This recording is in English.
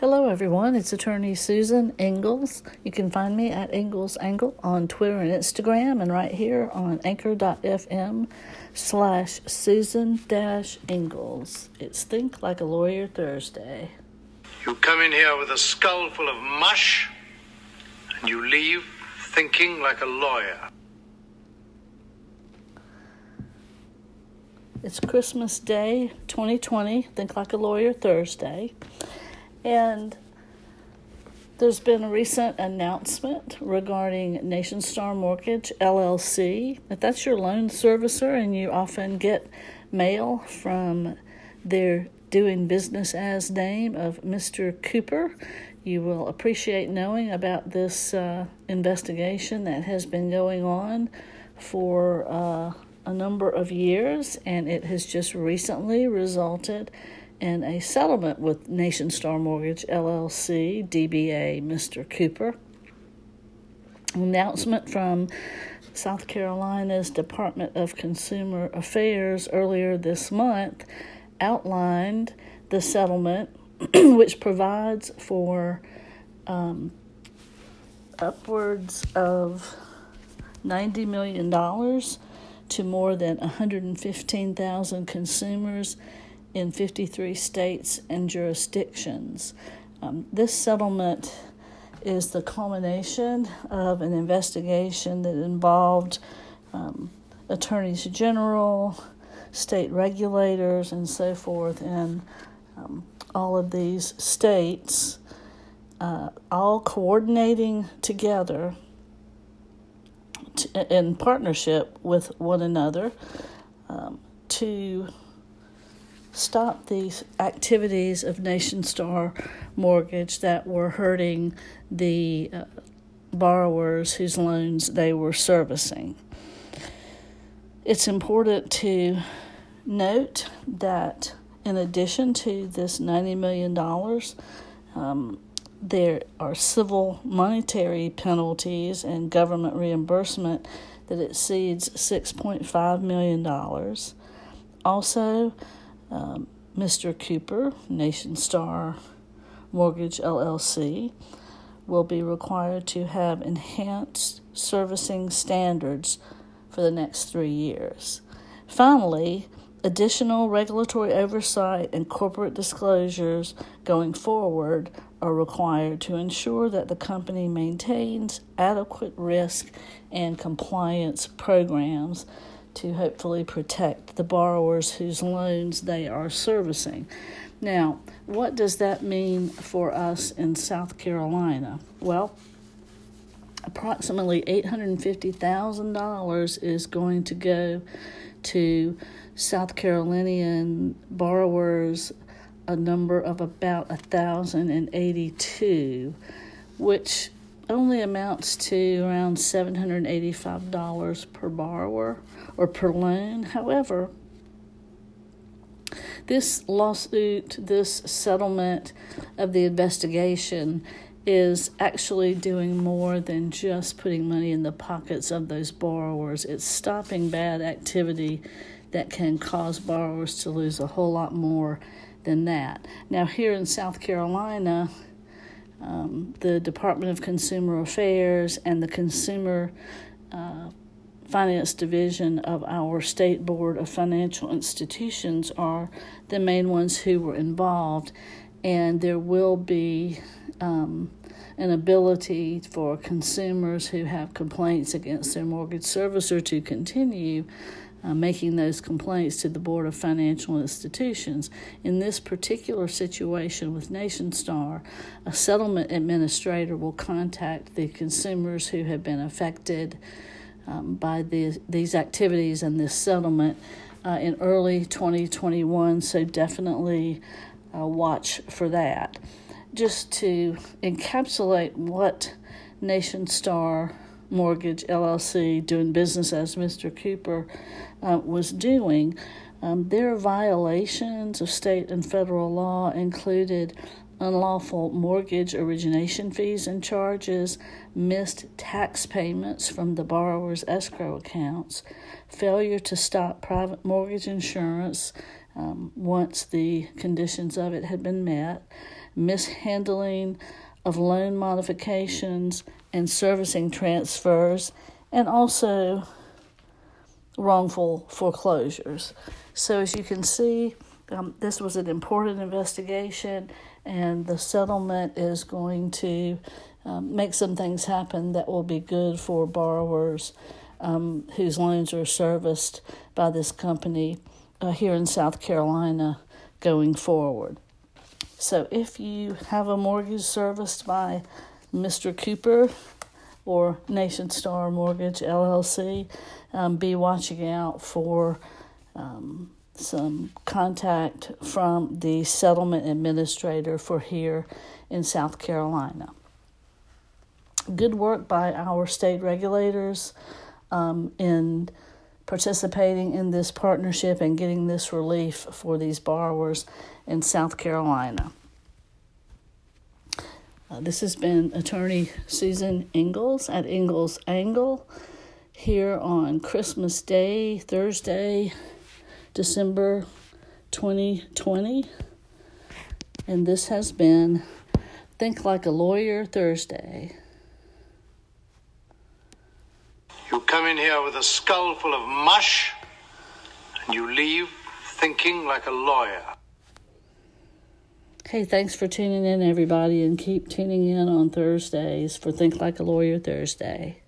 Hello, everyone. It's attorney Susan Ingalls. You can find me at Ingalls Angle on Twitter and Instagram, and right here on anchor.fm slash Susan dash Ingalls. It's Think Like a Lawyer Thursday. You come in here with a skull full of mush, and you leave thinking like a lawyer. It's Christmas Day 2020, Think Like a Lawyer Thursday. And there's been a recent announcement regarding Nationstar Mortgage LLC. If that's your loan servicer and you often get mail from their doing business as name of Mr. Cooper, you will appreciate knowing about this uh, investigation that has been going on for uh, a number of years and it has just recently resulted in a settlement with Nationstar Mortgage LLC, DBA Mr. Cooper. Announcement from South Carolina's Department of Consumer Affairs earlier this month outlined the settlement, which provides for um, upwards of $90 million to more than 115,000 consumers in 53 states and jurisdictions. Um, this settlement is the culmination of an investigation that involved um, attorneys general, state regulators, and so forth, and um, all of these states, uh, all coordinating together to, in partnership with one another um, to stop these activities of Nationstar Mortgage that were hurting the uh, borrowers whose loans they were servicing. It's important to note that in addition to this $90 million, um, there are civil monetary penalties and government reimbursement that exceeds $6.5 million. Also, um, Mr. Cooper, Nationstar Mortgage LLC, will be required to have enhanced servicing standards for the next three years. Finally, additional regulatory oversight and corporate disclosures going forward are required to ensure that the company maintains adequate risk and compliance programs to hopefully protect the borrowers whose loans they are servicing. Now, what does that mean for us in South Carolina? Well, approximately $850,000 is going to go to South Carolinian borrowers, a number of about 1,082, which only amounts to around $785 per borrower or per loan. However, this lawsuit, this settlement of the investigation is actually doing more than just putting money in the pockets of those borrowers. It's stopping bad activity that can cause borrowers to lose a whole lot more than that. Now, here in South Carolina, um, the Department of Consumer Affairs and the Consumer uh, Finance Division of our State Board of Financial Institutions are the main ones who were involved, and there will be um, an ability for consumers who have complaints against their mortgage servicer to continue uh, making those complaints to the Board of Financial Institutions. In this particular situation with Nationstar, a settlement administrator will contact the consumers who have been affected um, by the, these activities and this settlement uh, in early 2021, so definitely uh, watch for that. Just to encapsulate what Nationstar Mortgage LLC, doing business as Mr. Cooper, uh, was doing. Um, their violations of state and federal law included unlawful mortgage origination fees and charges, missed tax payments from the borrower's escrow accounts, failure to stop private mortgage insurance um, once the conditions of it had been met, mishandling of loan modifications and servicing transfers, and also wrongful foreclosures. So, as you can see, um, this was an important investigation, and the settlement is going to um, make some things happen that will be good for borrowers um, whose loans are serviced by this company uh, here in South Carolina going forward. So, if you have a mortgage serviced by Mr. Cooper or Nationstar Mortgage LLC, um, be watching out for um, some contact from the settlement administrator for here in South Carolina. Good work by our state regulators um, in participating in this partnership and getting this relief for these borrowers in South Carolina. Uh, this has been attorney Susan Ingalls at Ingalls Angle here on Christmas Day, Thursday, December 2020. And this has been Think Like a Lawyer Thursday. You come in here with a skull full of mush, and you leave thinking like a lawyer. Hey, thanks for tuning in, everybody, and keep tuning in on Thursdays for Think Like a Lawyer Thursday.